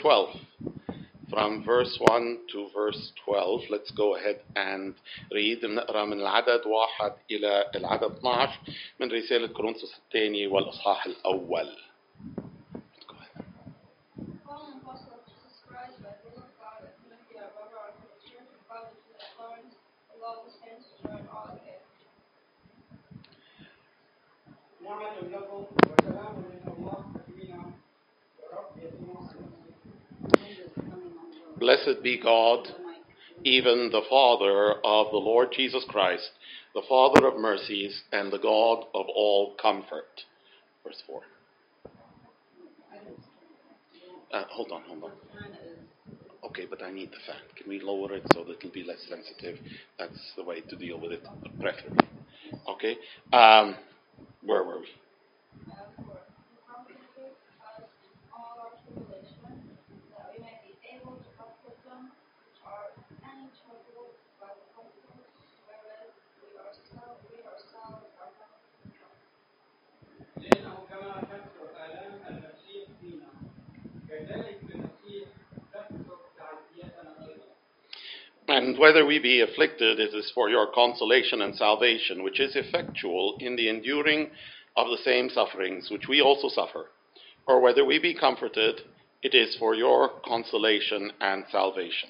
12. From verse 1 to verse 12, let's go ahead and read نقرا من العدد واحد إلى العدد 12 من رسالة كورنثوس الثاني والإصحاح الأول. Go ahead. Paul, Blessed be God, even the Father of the Lord Jesus Christ, the Father of mercies and the God of all comfort. Verse 4. Uh, hold on, hold on. Okay, but I need the fan. Can we lower it so that it'll be less sensitive? That's the way to deal with it, preferably. Okay? Um, where were we? And whether we be afflicted, it is for your consolation and salvation, which is effectual in the enduring of the same sufferings which we also suffer. Or whether we be comforted, it is for your consolation and salvation.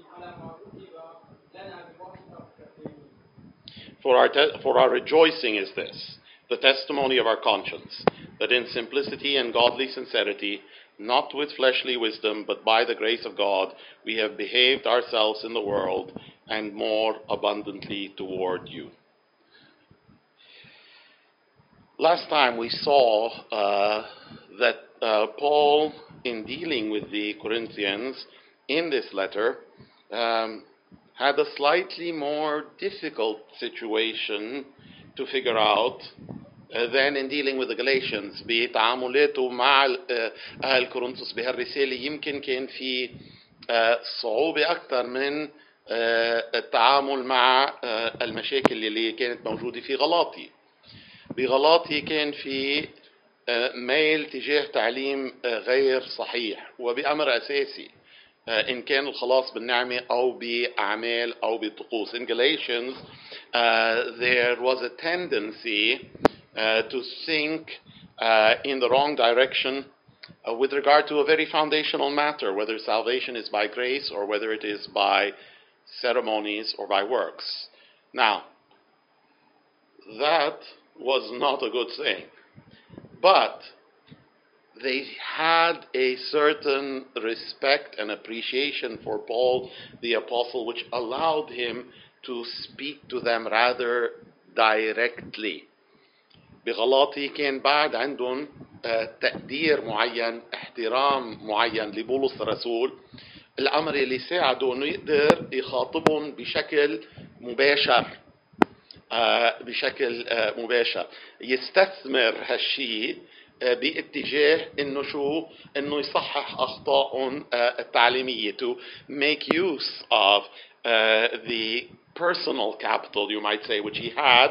For our, te- for our rejoicing is this, the testimony of our conscience, that in simplicity and godly sincerity, not with fleshly wisdom, but by the grace of God, we have behaved ourselves in the world, and more abundantly toward you. Last time we saw uh, that uh, Paul, in dealing with the Corinthians in this letter, um, had a slightly more difficult situation to figure out uh, than in dealing with the Galatians. بتعاملاته مع آه، أهل كورنثوس بهالرسالة. يمكن كان في آه، صعوبة أكثر من آه، التعامل مع المشاكل اللي كانت موجودة في غلاطي. بغلاطي كان في ميل تجاه تعليم غير صحيح. وبأمر أساسي إن كان الخلاص بالنعمة أو بأعمال أو بطقوس. In Galatians, uh, there was a tendency uh, to think uh, in the wrong direction uh, with regard to a very foundational matter, whether salvation is by grace or whether it is by ceremonies or by works. Now, that was not a good thing. But they had a certain respect and appreciation for Paul the apostle, which allowed him to speak to them rather directly. بغلاطي كان بعد عندهم آه، تقدير معين احترام معين لبولس الرسول الأمر اللي ساعده إنه يقدر يخاطبهم بشكل مباشر آه، بشكل آه، مباشر يستثمر هالشيء باتجاه انه شو انه يصحح اخطائهم آه، التعليميه to make use of uh, the personal capital you might say which he had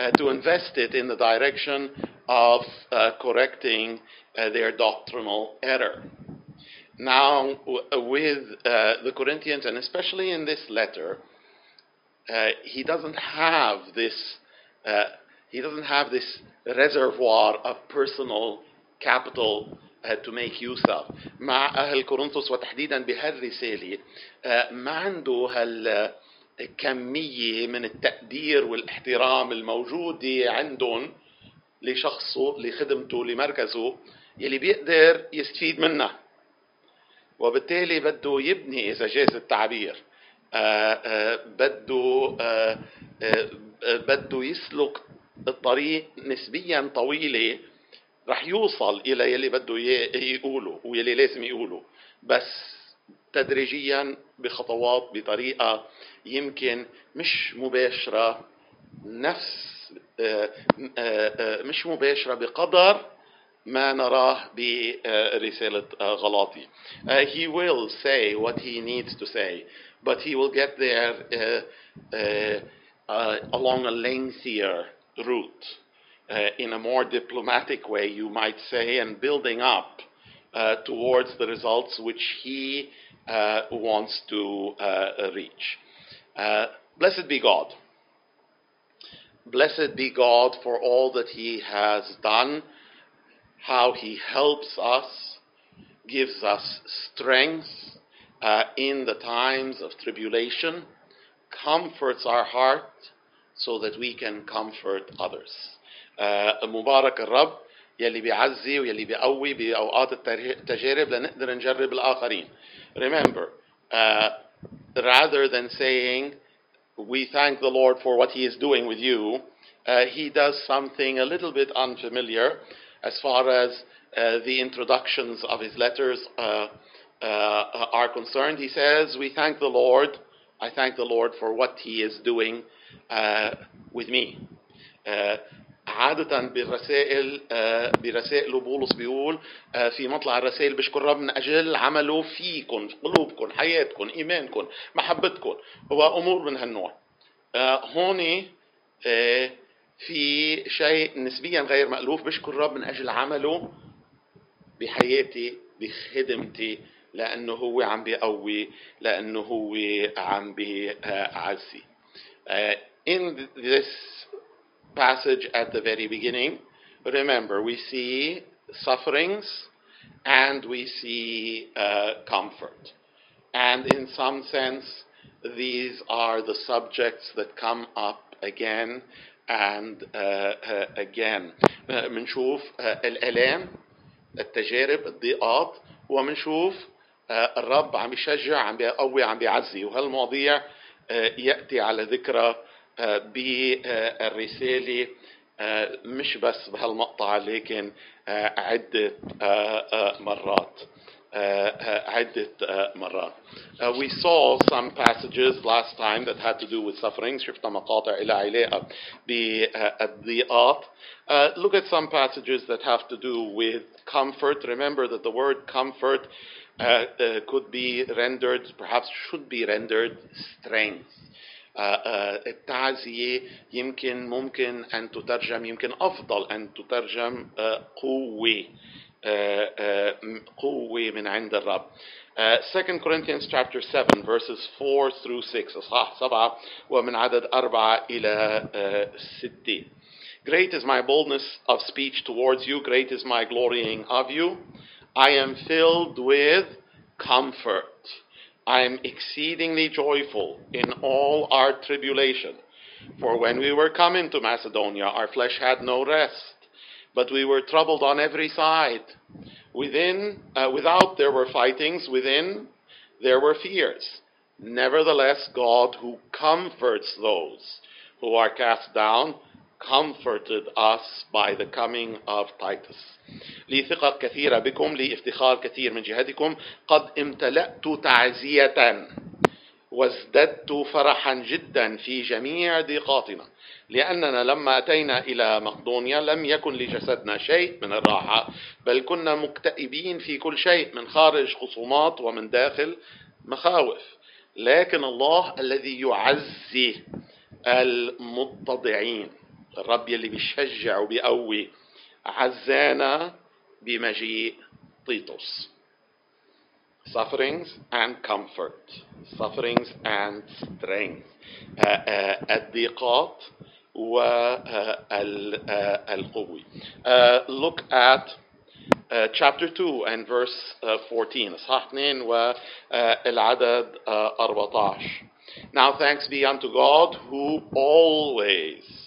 uh, to invest it in the direction of uh, correcting uh, their doctrinal error now w- with uh, the corinthians and especially in this letter uh, he doesn't have this uh, he doesn't have this reservoir of personal capital uh, uh, to make use of. مع أهل كورنثوس وتحديدا بهالرسالة uh, ما عنده هالكمية من التقدير والاحترام الموجودة عندهم لشخصه لخدمته لمركزه يلي بيقدر يستفيد منها. وبالتالي بده يبني إذا جاز التعبير آه، آه، بده آه، آه، آه، بده يسلك الطريق نسبيا طويلة رح يوصل إلى يلي بده يقوله ويلي لازم يقوله بس تدريجيا بخطوات بطريقة يمكن مش مباشرة نفس آه، آه، آه، مش مباشرة بقدر ما نراه برسالة غلاطي. Uh, he will say what he needs to say, but he will get there uh, uh, along a lengthier route, uh, in a more diplomatic way, you might say, and building up uh, towards the results which he uh, wants to uh, reach. Uh, blessed be God. Blessed be God for all that He has done, how He helps us, gives us strength uh, in the times of tribulation, comforts our heart so that we can comfort others. آه، مبارك الرب يلي بيعزي ويلي بيقوي بأوقات التر- التجارب لنقدر نجرب الآخرين. Remember, uh, rather than saying, we thank the Lord for what He is doing with you, uh, He does something a little bit unfamiliar as far as uh, the introductions of His letters uh, uh, are concerned. He says, We thank the Lord. I thank the Lord for what He is doing uh, with me. Uh, عادة بالرسائل آه، برسائل بولس بيقول في مطلع الرسائل بشكر رب من أجل عمله فيكم قلوبكم حياتكم إيمانكم محبتكم هو أمور من هالنوع هون في شيء نسبيا غير مألوف بشكر رب من أجل عمله بحياتي بخدمتي لأنه هو عم بيقوي لأنه هو عم بيعزي Uh, in this passage at the very beginning, remember we see sufferings and we see uh, comfort. And in some sense, these are the subjects that come up again and uh, uh, again. Uh, منشوف uh, الآلام التجارب الضيقات ومنشوف آه، الرب عم يشجع عم بيقوي عم بيعزي وهالمواضيع آه، يأتي على ذكرى آه، بالرسالة آه، مش بس بهالمقطع لكن آه، آه، آه، مرات آه، آه، عدة آه، مرات. Uh, we saw some passages last time that had to do with suffering. شفنا مقاطع إلى علاقة بالضيقات. Uh, look at some passages that have to do with comfort. Remember that the word comfort uh, uh, could be rendered, perhaps should be rendered, strength. آه، آه، التعزية يمكن ممكن أن تترجم يمكن أفضل أن تترجم آه، قوة آه، آه، م- قوة من عند الرب. Uh, 2 Corinthians chapter 7 verses 4 through 6 إصحاح 7 ومن عدد 4 إلى آه، 6 Great is my boldness of speech towards you, great is my glorying of you. I am filled with comfort. I am exceedingly joyful in all our tribulation. For when we were coming to Macedonia, our flesh had no rest, but we were troubled on every side. Within, uh, without there were fightings, within there were fears. Nevertheless, God, who comforts those who are cast down, comforted us by the coming of Titus. لي ثقة كثيرة بكم لي افتخار كثير من جهتكم. قد امتلأت تعزية وازددت فرحا جدا في جميع ضيقاتنا. لأننا لما أتينا إلى مقدونيا لم يكن لجسدنا شيء من الراحة بل كنا مكتئبين في كل شيء من خارج خصومات ومن داخل مخاوف. لكن الله الذي يعزي المتضعين. الرب يلي بيشجع وبيقوي عزانا بمجيء تيتوس sufferings and comfort sufferings and strength آه، آه، الضيقات والقوي look at uh, chapter 2 and verse uh, 14 اصحاح 2 والعدد uh, 14 Now thanks be unto God who always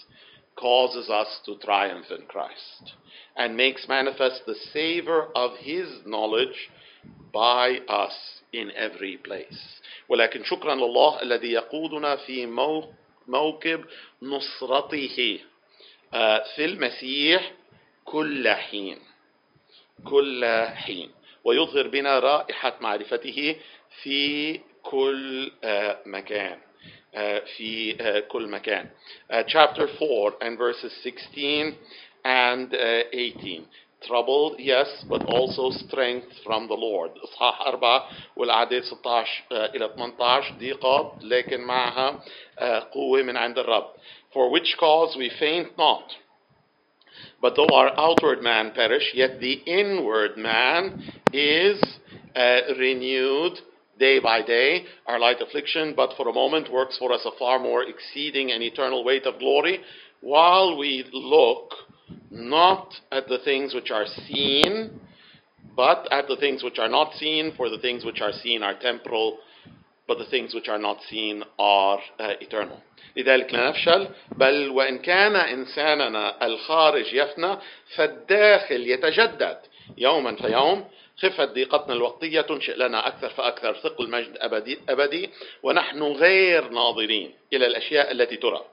causes us to triumph in Christ and makes manifest the savor of his knowledge by us in every place. ولكن شكرا لله الذي يقودنا في مو- موكب نصرته آه، في المسيح كل حين. كل حين. ويظهر بنا رائحة معرفته في كل آه، مكان. في آه، كل مكان Uh, chapter 4 and verses 16 and uh, 18 trouble yes but also strength from the Lord إصحاح 4 والأعداد 16 آه، إلى 18 ضيقات لكن معها آه، قوة من عند الرب for which cause we faint not But though our outward man perish, yet the inward man is uh, renewed day by day. Our light affliction, but for a moment, works for us a far more exceeding and eternal weight of glory, while we look not at the things which are seen, but at the things which are not seen, for the things which are seen are temporal, but the things which are not seen are uh, eternal. لذلك لا نفشل بل وإن كان إنساننا الخارج يفنى فالداخل يتجدد يوما فيوم خفة ضيقتنا الوقتية تنشئ لنا أكثر فأكثر ثقل مجد أبدي, أبدي ونحن غير ناظرين إلى الأشياء التي ترى.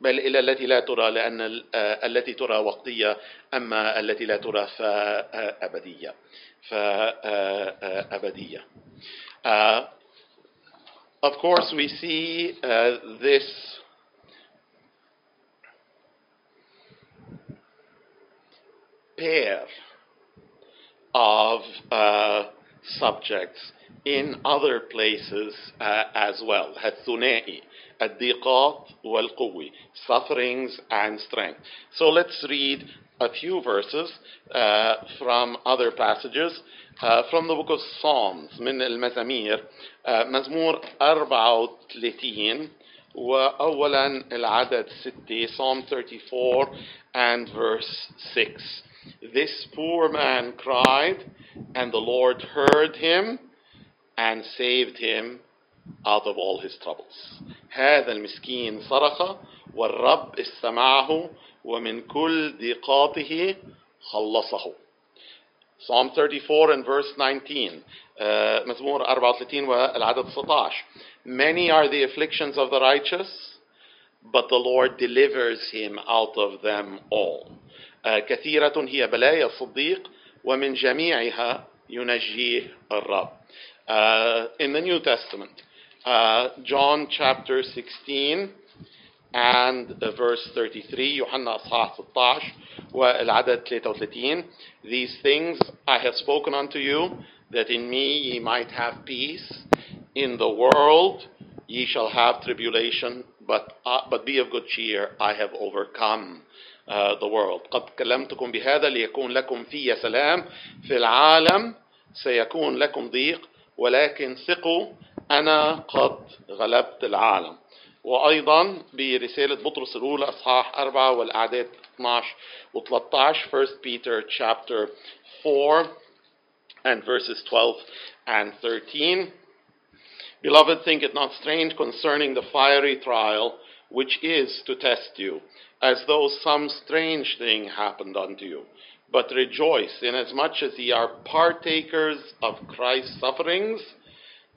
بل إلى التي لا ترى لأن آه، التي ترى وقتية أما التي لا ترى فأبدية. فأبدية. Uh, of course, we see uh, this pair of uh, subjects in other places uh, as well. الثنائي الضيقات والقوة sufferings and strength. So let's read a few verses uh, from other passages uh, from the book of Psalms من المزامير uh, مزمور 34 وأولا العدد 6 Psalm 34 and verse 6 This poor man cried and the Lord heard him and saved him out of all his troubles هذا المسكين صرخ والرب استمعه ومن كل ضيقاته خلصه Psalm 34 and verse 19 uh, مزمور 34 والعدد 16 Many are the afflictions of the righteous but the Lord delivers him out of them all uh, كثيرة هي بلايا الصديق ومن جميعها ينجيه الرب uh, in the New Testament uh, John chapter 16 and uh, verse 33 يوحنا أصحاح 16 والعدد 33 These things I have spoken unto you that in me ye might have peace in the world ye shall have tribulation but, uh, but be of good cheer I have overcome uh, the world. قد كلمتكم بهذا ليكون لكم في سلام في العالم. سيكون لكم ضيق ولكن ثقوا أنا قد غلبت العالم. وأيضا برسالة بطرس الأولى أصحاح 4 والأعداد 12 و 13 1 Peter chapter 4 and verses 12 and 13 Beloved, think it not strange concerning the fiery trial which is to test you, as though some strange thing happened unto you. But rejoice, inasmuch as ye are partakers of Christ's sufferings,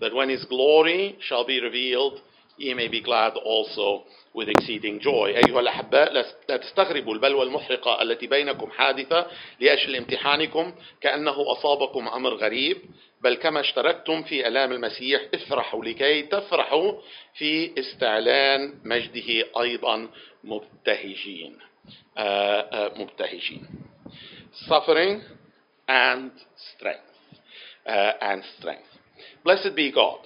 that when his glory shall be revealed, ye may be glad also with exceeding joy. أيها الأحباء لا تستغربوا البلوى المحرقة التي بينكم حادثة لأجل امتحانكم كأنه أصابكم أمر غريب بل كما اشتركتم في ألام المسيح افرحوا لكي تفرحوا في استعلان مجده أيضا مبتهجين uh, uh, مبتهجين suffering and strength uh, and strength blessed be God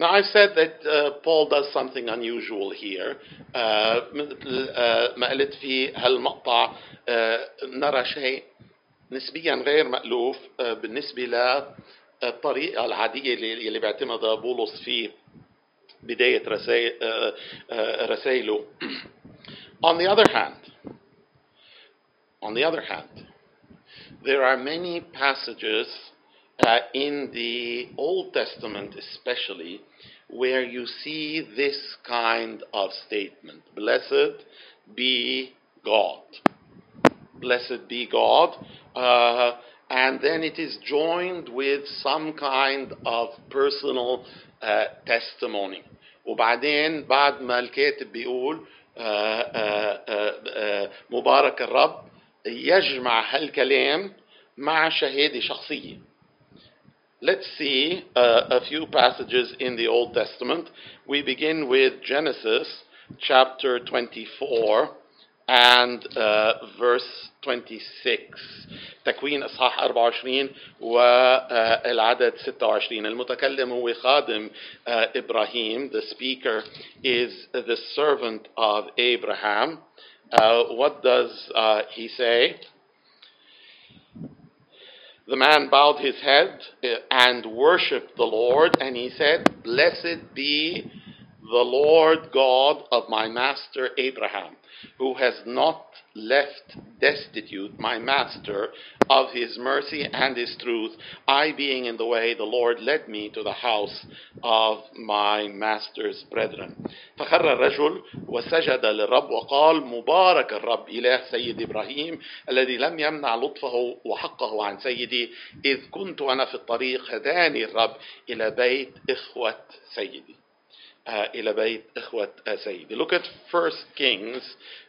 Now, I've said that uh, Paul does something unusual here. Uh, مثل uh, ما قلت في هالمقطع uh, نرى شيء نسبيا غير مألوف uh, بالنسبة للطريقة العادية اللي, بيعتمدها بولس في بداية رسائل, uh, uh, رسائله. on the other hand, on the other hand, There are many passages uh, in the Old Testament, especially, where you see this kind of statement Blessed be God. Blessed be God. Uh, and then it is joined with some kind of personal uh, testimony. وبعدين بعد ما الكاتب بيقول آه، آه، آه، آه، مبارك الرب يجمع هالكلام مع شهادة شخصية. Let's see uh, a few passages in the Old Testament. We begin with Genesis chapter 24 and uh, verse 26. تكوين اصحاح 24 والعدد 26 المتكلم هو خادم uh, ابراهيم the speaker is the servant of Abraham uh, what does uh, he say the man bowed his head uh, and worshiped the Lord, and he said, Blessed be the Lord God of my master Abraham, who has not left destitute my master of his mercy and his truth. I being in the way, the Lord led me to the house of my master's brethren. فخر الرجل وسجد للرب وقال مبارك الرب إله سيد إبراهيم الذي لم يمنع لطفه وحقه عن سيدي إذ كنت أنا في الطريق هداني الرب إلى بيت إخوة سيدي. uh, إلى بيت إخوة uh, سيدي. Look at 1 Kings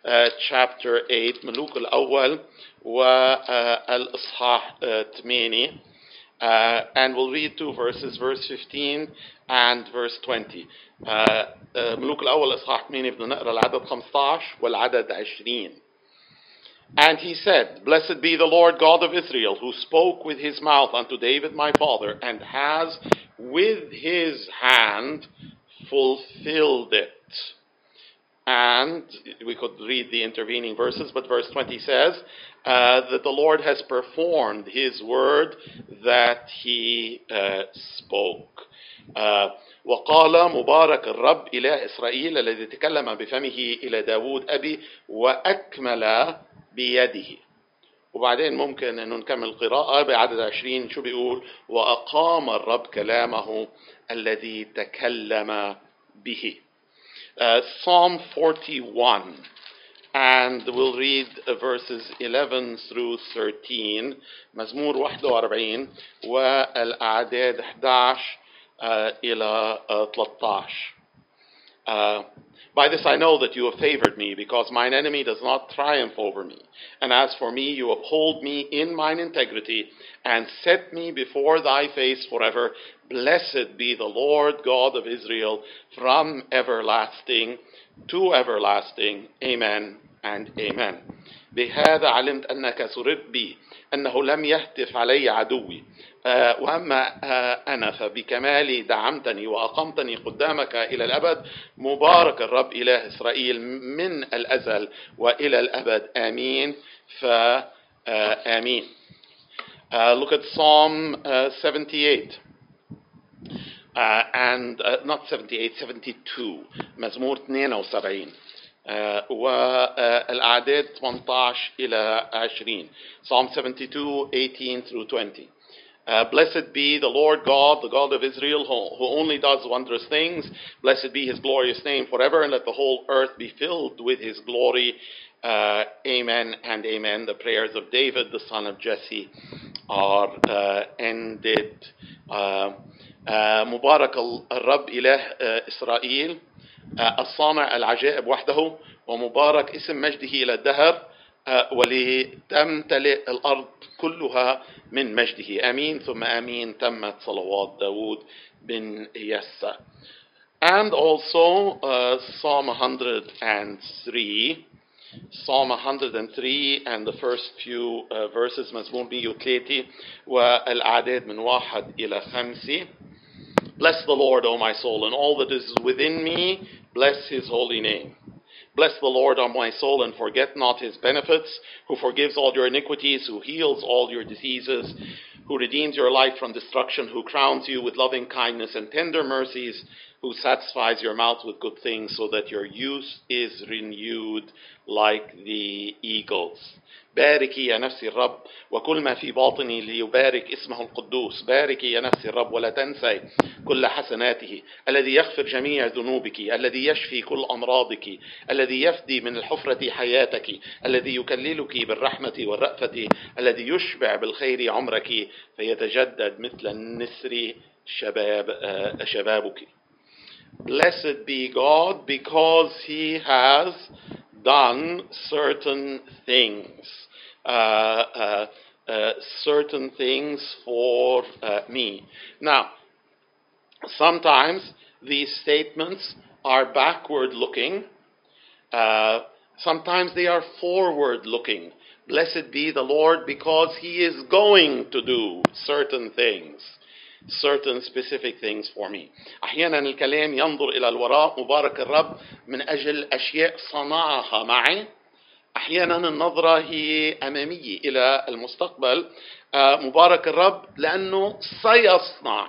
uh, chapter 8 ملوك الأول والإصحاح uh, 8 uh, and we'll read two verses, verse 15 and verse 20. Uh, uh, ملوك الأول إصحاح 8 بدنا نقرأ العدد 15 والعدد 20. And he said, Blessed be the Lord God of Israel, who spoke with his mouth unto David my father, and has with his hand fulfilled it. And we could read the intervening verses, but verse 20 says uh, that the Lord has performed his word that he uh, spoke. Uh, وقال مبارك الرب إله إسرائيل الذي تكلم بفمه إلى داود أبي وأكمل بيده وبعدين ممكن انه نكمل القراءة بعدد عشرين شو بيقول وأقام الرب كلامه الذي تكلم به uh, Psalm 41 and we'll read uh, verses 11 through 13 مزمور 41 والأعداد 11 uh, إلى uh, 13 uh, by this I know that you have favored me, because mine enemy does not triumph over me. And as for me, you uphold me in mine integrity, and set me before thy face forever. Blessed be the Lord God of Israel from everlasting to everlasting. Amen and amen. بهذا علمت أنك سررت بي أنه لم يهتف علي عدوي آه وأما آه أنا فبكمالي دعمتني وأقمتني قدامك إلى الأبد. مبارك الرب إله إسرائيل من الأزل وإلى الأبد. آمين. فآمين uh, Look at Psalm uh, 78 uh, and not 78 72 مزمور 72 Uh, والأعداد 18 إلى 20 Psalm 72 18 through 20 uh, Blessed be the Lord God, the God of Israel, who, who, only does wondrous things. Blessed be his glorious name forever, and let the whole earth be filled with his glory. Uh, amen and amen. The prayers of David, the son of Jesse, are ended. مبارك الرب إله إسرائيل الصانع العجائب وحده ومبارك اسم مجده إلى الدهر ولتمتلئ الأرض كلها من مجده أمين ثم أمين تمت صلوات داود بن يسى And also uh, Psalm 103 Psalm 103 and the first few uh, verses مزمور 103 والأعداد من واحد إلى خمسة Bless the Lord, O my soul, and all that is within me, bless his holy name. Bless the Lord, O my soul, and forget not his benefits, who forgives all your iniquities, who heals all your diseases, who redeems your life from destruction, who crowns you with loving kindness and tender mercies, who satisfies your mouth with good things so that your youth is renewed like the eagles. باركي يا نفسي الرب وكل ما في باطني ليبارك اسمه القدوس. باركي يا نفسي الرب ولا تنسي كل حسناته. الذي يغفر جميع ذنوبك الذي يشفي كل أمراضك الذي يفدي من الحفرة حياتك الذي يكللك بالرحمة والرأفة الذي يشبع بالخير عمرك فيتجدد مثل النسر شباب آه، شبابك. Blessed be God because he has done certain things, uh, uh, uh, certain things for uh, me. Now, sometimes these statements are backward looking, uh, sometimes they are forward looking. Blessed be the Lord because he is going to do certain things. Certain specific things for me. أحيانا الكلام ينظر إلى الوراء مبارك الرب من أجل أشياء صنعها معي. أحيانا النظرة هي أمامية إلى المستقبل. آه، مبارك الرب لأنه سيصنع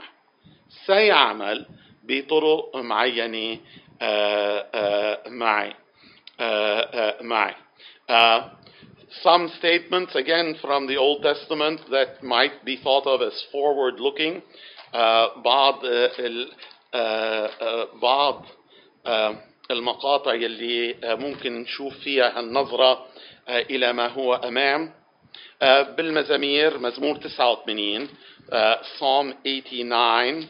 سيعمل بطرق معينة آه، آه، معي معي. some statements again from the Old Testament that might be thought of as forward looking uh, بعض uh, ال, uh, uh, بعض uh, المقاطع اللي uh, ممكن نشوف فيها النظرة uh, إلى ما هو أمام uh, بالمزامير مزمور 89 uh, Psalm 89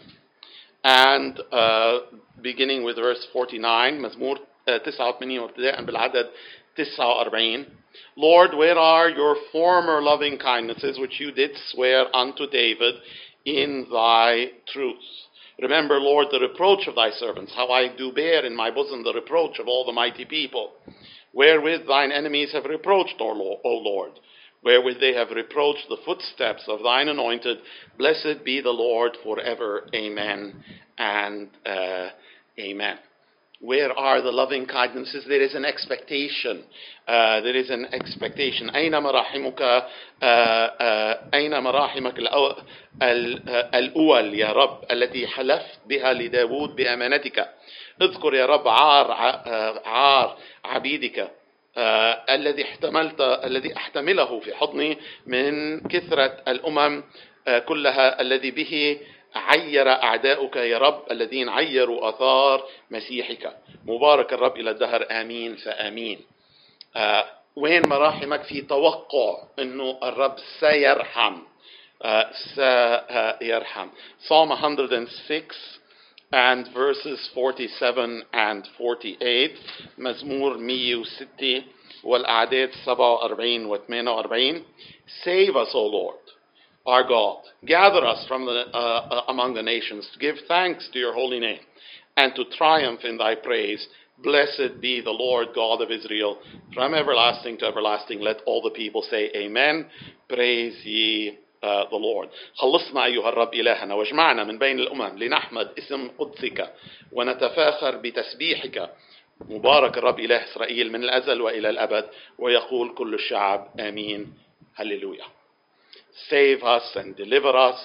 and uh, beginning with verse 49 مزمور uh, 89 وابتداء بالعدد 49 Lord, where are your former loving kindnesses which you did swear unto David in thy truth? Remember, Lord, the reproach of thy servants, how I do bear in my bosom the reproach of all the mighty people, wherewith thine enemies have reproached, O Lord, wherewith they have reproached the footsteps of thine anointed. Blessed be the Lord forever. Amen and uh, amen. Where are the loving kindnesses? There is an expectation. Uh, there is an expectation. أين مراحمك uh, uh, أين مراحمك uh, الأول يا رب التي حلفت بها لداود بأمانتك اذكر يا رب عار عار عبيدك آه، الذي احتملت الذي أحتمله في حضني من كثرة الأمم آه، كلها الذي به عير أعداؤك يا رب الذين عيروا آثار مسيحك. مبارك الرب إلى الدهر. آمين. فآمين. آه، وين مراحمك؟ في توقع أنه الرب سيرحم. آه، سيرحم. Psalm 106 and verses 47 and 48 مزمور 106 والأعداد 47 و 48 Save us, O Lord, our God. Gather us from the, uh, uh, among the nations to give thanks to your holy name and to triumph in thy praise. Blessed be the Lord God of Israel from everlasting to everlasting. Let all the people say amen. Praise ye uh, the Lord. خلصنا أيها الرب إلهنا واجمعنا من بين الأمم لنحمد اسم قدسك ونتفاخر بتسبيحك مبارك الرب إله إسرائيل من الأزل وإلى الأبد ويقول كل الشعب آمين هللويا Save us and deliver us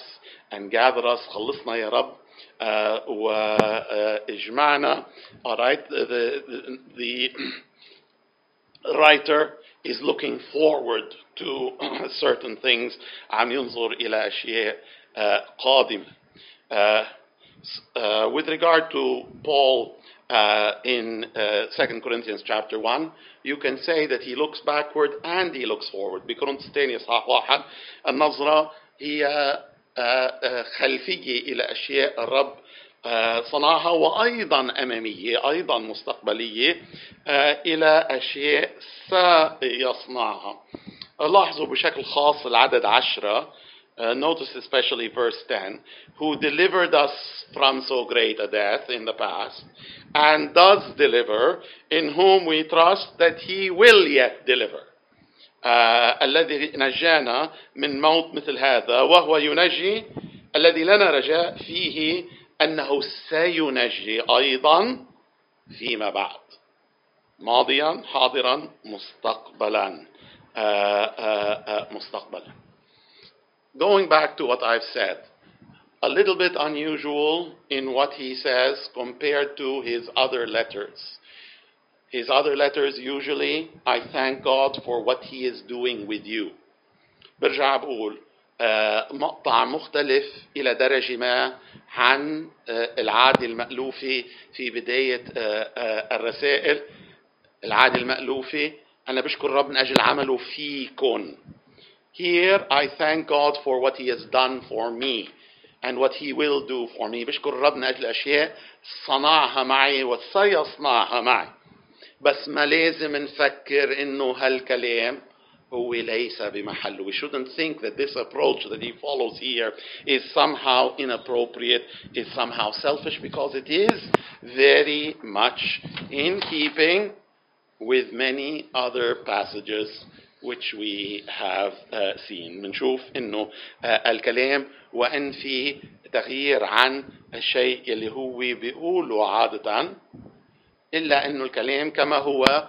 and gather us خلصنا يا رب uh, واجمعنا all right the, the, the writer is looking forward to certain things عم ينظر إلى أشياء uh, قادمة uh, uh, with regard to Paul uh, in uh, 2 Corinthians chapter 1, you can say that he looks backward and he looks forward. واحد النظرة هي خلفية إلى أشياء الرب uh, صنعها وأيضا أمامية أيضا مستقبلية uh, إلى أشياء سيصنعها. لاحظوا بشكل خاص العدد عشرة uh, notice especially verse 10, who delivered us from so great a death in the past, and does deliver, in whom we trust that he will yet deliver. uh, الذي نجانا من موت مثل هذا وهو ينجي الذي لنا رجاء فيه أنه سينجي أيضا فيما بعد ماضيا حاضرا مستقبلا uh, uh, uh, مستقبلا Going back to what I've said, a little bit unusual in what he says compared to his other letters. His other letters usually, I thank God for what he is doing with you. برجع بقول آه، مقطع مختلف إلى درجة ما عن آه، العادة المألوفة في بداية آه، آه، الرسائل العادة المألوفة أنا بشكر رب من أجل عمله فيكن Here I thank God for what He has done for me and what He will do for me بشكر الرب من أجل أشياء صنعها معي وسيصنعها معي بس ما لازم نفكر إنه هالكلام هو ليس بمحله. We shouldn't think that this approach that he follows here is somehow inappropriate, is somehow selfish, because it is very much in keeping with many other passages which we have uh, seen. بنشوف إنه uh, الكلام وإن في تغيير عن الشيء اللي هو بيقوله عادة إلا إنه الكلام كما هو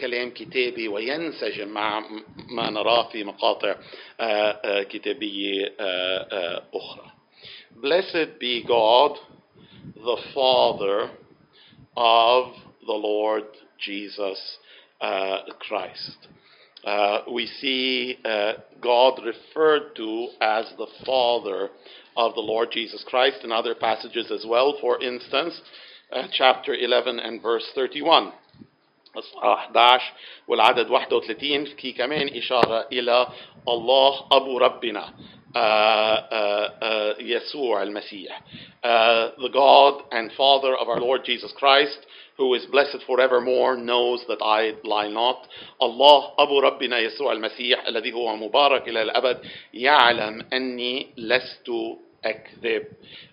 كلام كتابي وينسجم مع ما نراه في مقاطع آه، آه، كتابية آه، أخرى. Blessed be God, the Father of the Lord Jesus uh, Christ. Uh, we see uh, God referred to as the Father of the Lord Jesus Christ in other passages as well. For instance, uh, chapter 11 and verse 31. اصحاح 11 والعدد 31 في كمان إشارة إلى الله أبو ربنا آه، آه، آه، يسوع المسيح Uh, the God and Father of our Lord Jesus Christ who is blessed forevermore knows that I lie not الله أبو ربنا يسوع المسيح الذي هو مبارك إلى الأبد يعلم أني لست أكذب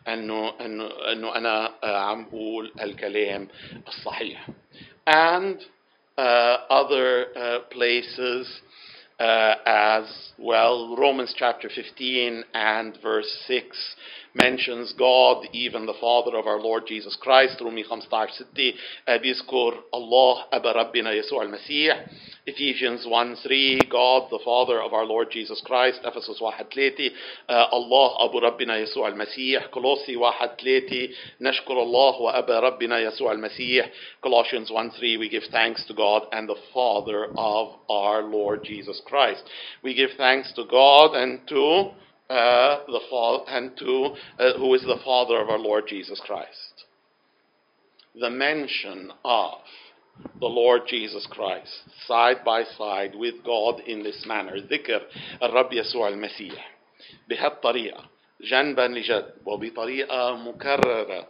أنه, أنه, أنه أنا آه، عم بقول الكلام الصحيح and uh, other uh, places uh, as well. Romans chapter 15 and verse 6 mentions God, even the Father of our Lord Jesus Christ. رومي 15 6 uh, بيذكر الله أبا ربنا يسوع المسيح. Ephesians 1 3 God the Father of our Lord Jesus Christ. Ephesus 1 3 uh, الله أبو ربنا يسوع المسيح. كولوسي 1 3 نشكر الله وأبا ربنا يسوع المسيح. Colossians 1 3 we give thanks to God and the Father of our Lord Jesus Christ. We give thanks to God and to uh, the fa- and to uh, who is the Father of our Lord Jesus Christ. The mention of the Lord Jesus Christ side by side with God in this manner ذكر الرب يسوع المسيح بهالطريقة جنبا لجد وبطريقة مكررة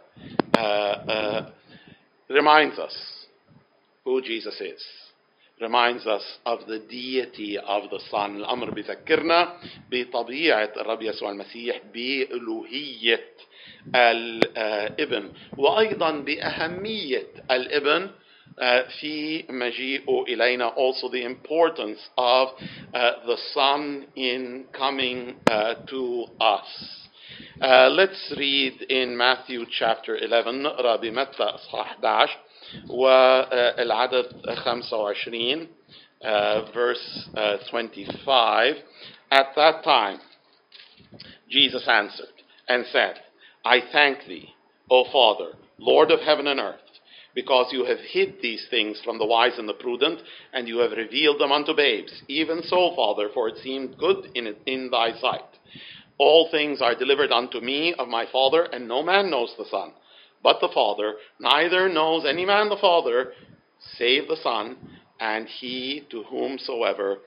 uh, uh, reminds us who Jesus is reminds us of the deity of the Son الأمر بيذكرنا بطبيعة الرب يسوع المسيح بألوهية الابن وأيضا بأهمية الابن uh, في مجيئه إلينا also the importance of uh, the Son in coming uh, to us. Uh, let's read in Matthew chapter 11 نقرا بمتى اصحاح 11 والعدد 25 uh, verse uh, 25 At that time Jesus answered and said, I thank thee, O Father, Lord of heaven and earth, because you have hid these things from the wise and the prudent, and you have revealed them unto babes. Even so, Father, for it seemed good in, in thy sight. All things are delivered unto me of my Father, and no man knows the Son, but the Father, neither knows any man the Father, save the Son, and he to whomsoever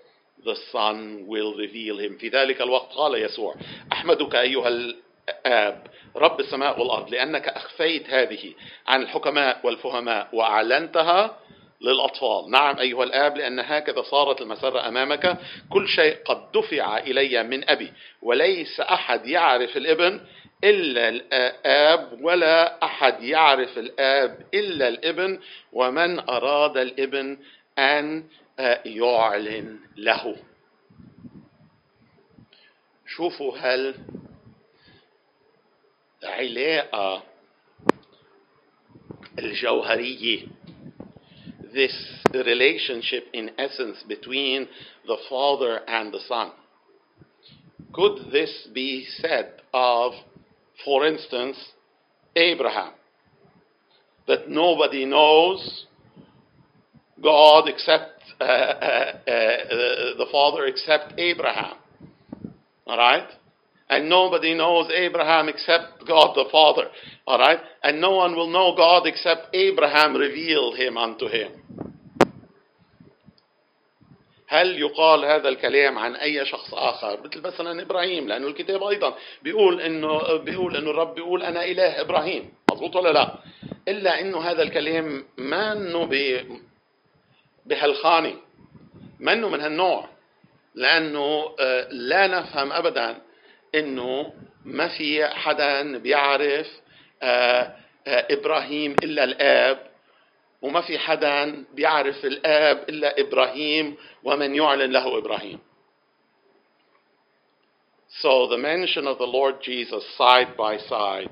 the Son will reveal him. في ذلك الوقت قال يسوع: أحمدك أيها الآب رب السماء والأرض لأنك أخفيت هذه عن الحكماء والفهماء وأعلنتها للأطفال. نعم أيها الآب لأن هكذا صارت المسرة أمامك. كل شيء قد دفع إلي من أبي وليس أحد يعرف الابن إلا الآب ولا أحد يعرف الآب إلا الإبن ومن أراد الإبن أن يعلن له شوفوا هل علاقة الجوهرية this relationship in essence between the Father and the Son. Could this be said of For instance, Abraham. That nobody knows God except uh, uh, uh, the Father except Abraham. All right? And nobody knows Abraham except God the Father. All right? And no one will know God except Abraham revealed him unto him. هل يقال هذا الكلام عن أي شخص آخر؟ مثل مثلا إبراهيم لأنه الكتاب أيضا بيقول إنه بيقول إنه الرب بيقول أنا إله إبراهيم. مضبوط ولا لا؟ إلا إنه هذا الكلام ما إنه بهالخانة ما إنه من هالنوع لأنه آه، لا نفهم أبدا إنه ما في حدا بيعرف آه، آه، إبراهيم إلا الآب. وما في حدا بيعرف الاب الا إبراهيم ومن يعلن له إبراهيم So the mention of the Lord Jesus side by side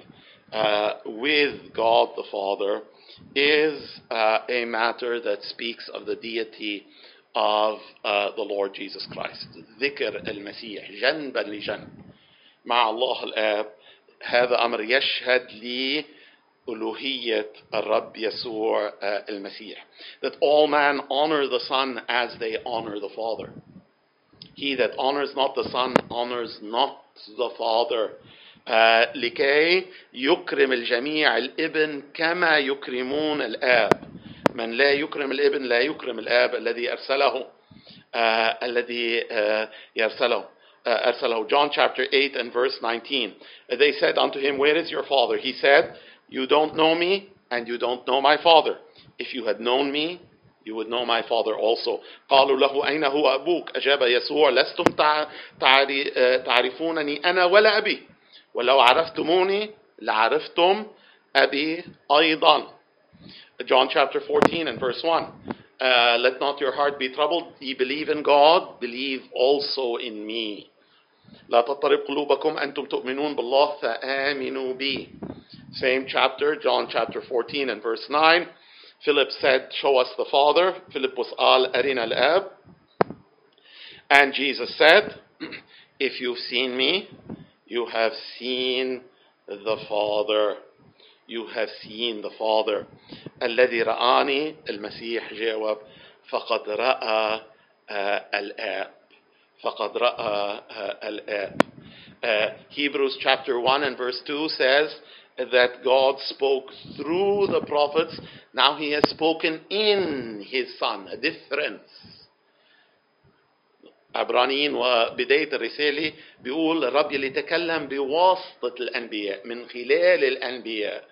uh, with God the Father is uh, a matter that speaks of the deity of uh, the Lord Jesus Christ. ذكر المسيح جنبا لجنب مع الله الآب هذا أمر يشهد لي ألوهية الرب يسوع المسيح. That all men honor the Son as they honor the Father. He that honors not the Son honors not the Father. آه لكي يكرم الجميع الابن كما يكرمون الآب. من لا يكرم الابن لا يكرم الآب الذي أرسله آه الذي آه يرسله. أرسله. John chapter 8 and verse 19. They said unto him, Where is your father? He said, You don't know me, and you don't know my father. If you had known me, you would know my father also. قالوا له أين هو أبوك؟ أجاب يسوع لستم تعرفونني أنا ولا أبي ولو عرفتموني لعرفتم أبي أيضا. John chapter 14 and verse 1. Uh, let not your heart be troubled. Ye believe in God, believe also in me. لا تضطرب قلوبكم أنتم تؤمنون بالله فآمنوا بي. Same chapter, John chapter 14 and verse 9. Philip said, Show us the Father. Philip was al arina al-ab. And Jesus said, If you've seen me, you have seen the Father. You have seen the Father. الذي رآني المسيح جاوب فقد رأى الآب. فقد رأى الآب. Uh, Hebrews chapter 1 and verse 2 says that God spoke through the prophets. Now he has spoken in his son. A difference. عبرانيين وبداية الرسالة بيقول الرب يلي تكلم بواسطة الأنبياء من خلال الأنبياء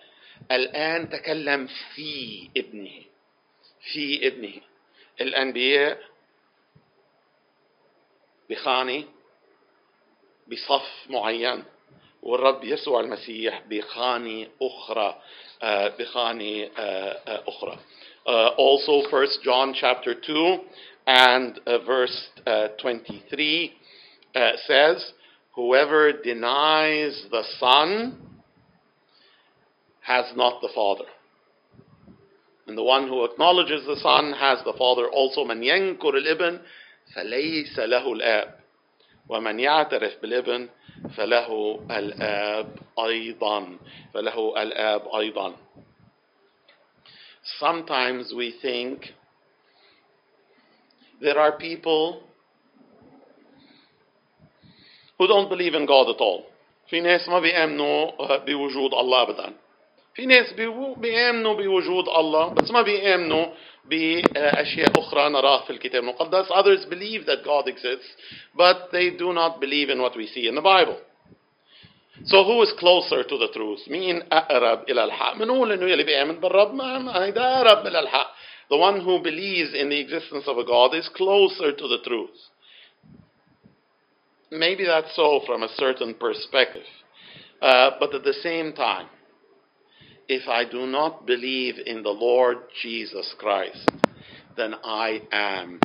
الآن تكلم في ابنه في ابنه الأنبياء بخانة بصف معين والرب يسوع المسيح بخانة أخرى بخانة أخرى also first John chapter 2 and uh, verse uh, 23 uh, says whoever denies the son has not the father and the one who acknowledges the son has the father also من ينكر الابن فليس له الاب ومن يعترف بالابن فله الآب أيضا فله الآب أيضا Sometimes we think there are people who don't believe in God at all. في ناس ما بيآمنوا بوجود الله أبدا. في ناس بيآمنوا بوجود الله بس ما بيآمنوا بأشياء أخرى نراها في الكتاب المقدس. Others believe that God exists, but they do not believe in what we see in the Bible. So who is closer to the truth? مين أقرب إلى الحق؟ بنقول إنه يلي بيآمن بالرب ما هيدا أقرب إلى الحق. The one who believes in the existence of a God is closer to the truth. Maybe that's so from a certain perspective. Uh, but at the same time, if I do not believe in the Lord Jesus Christ, then I am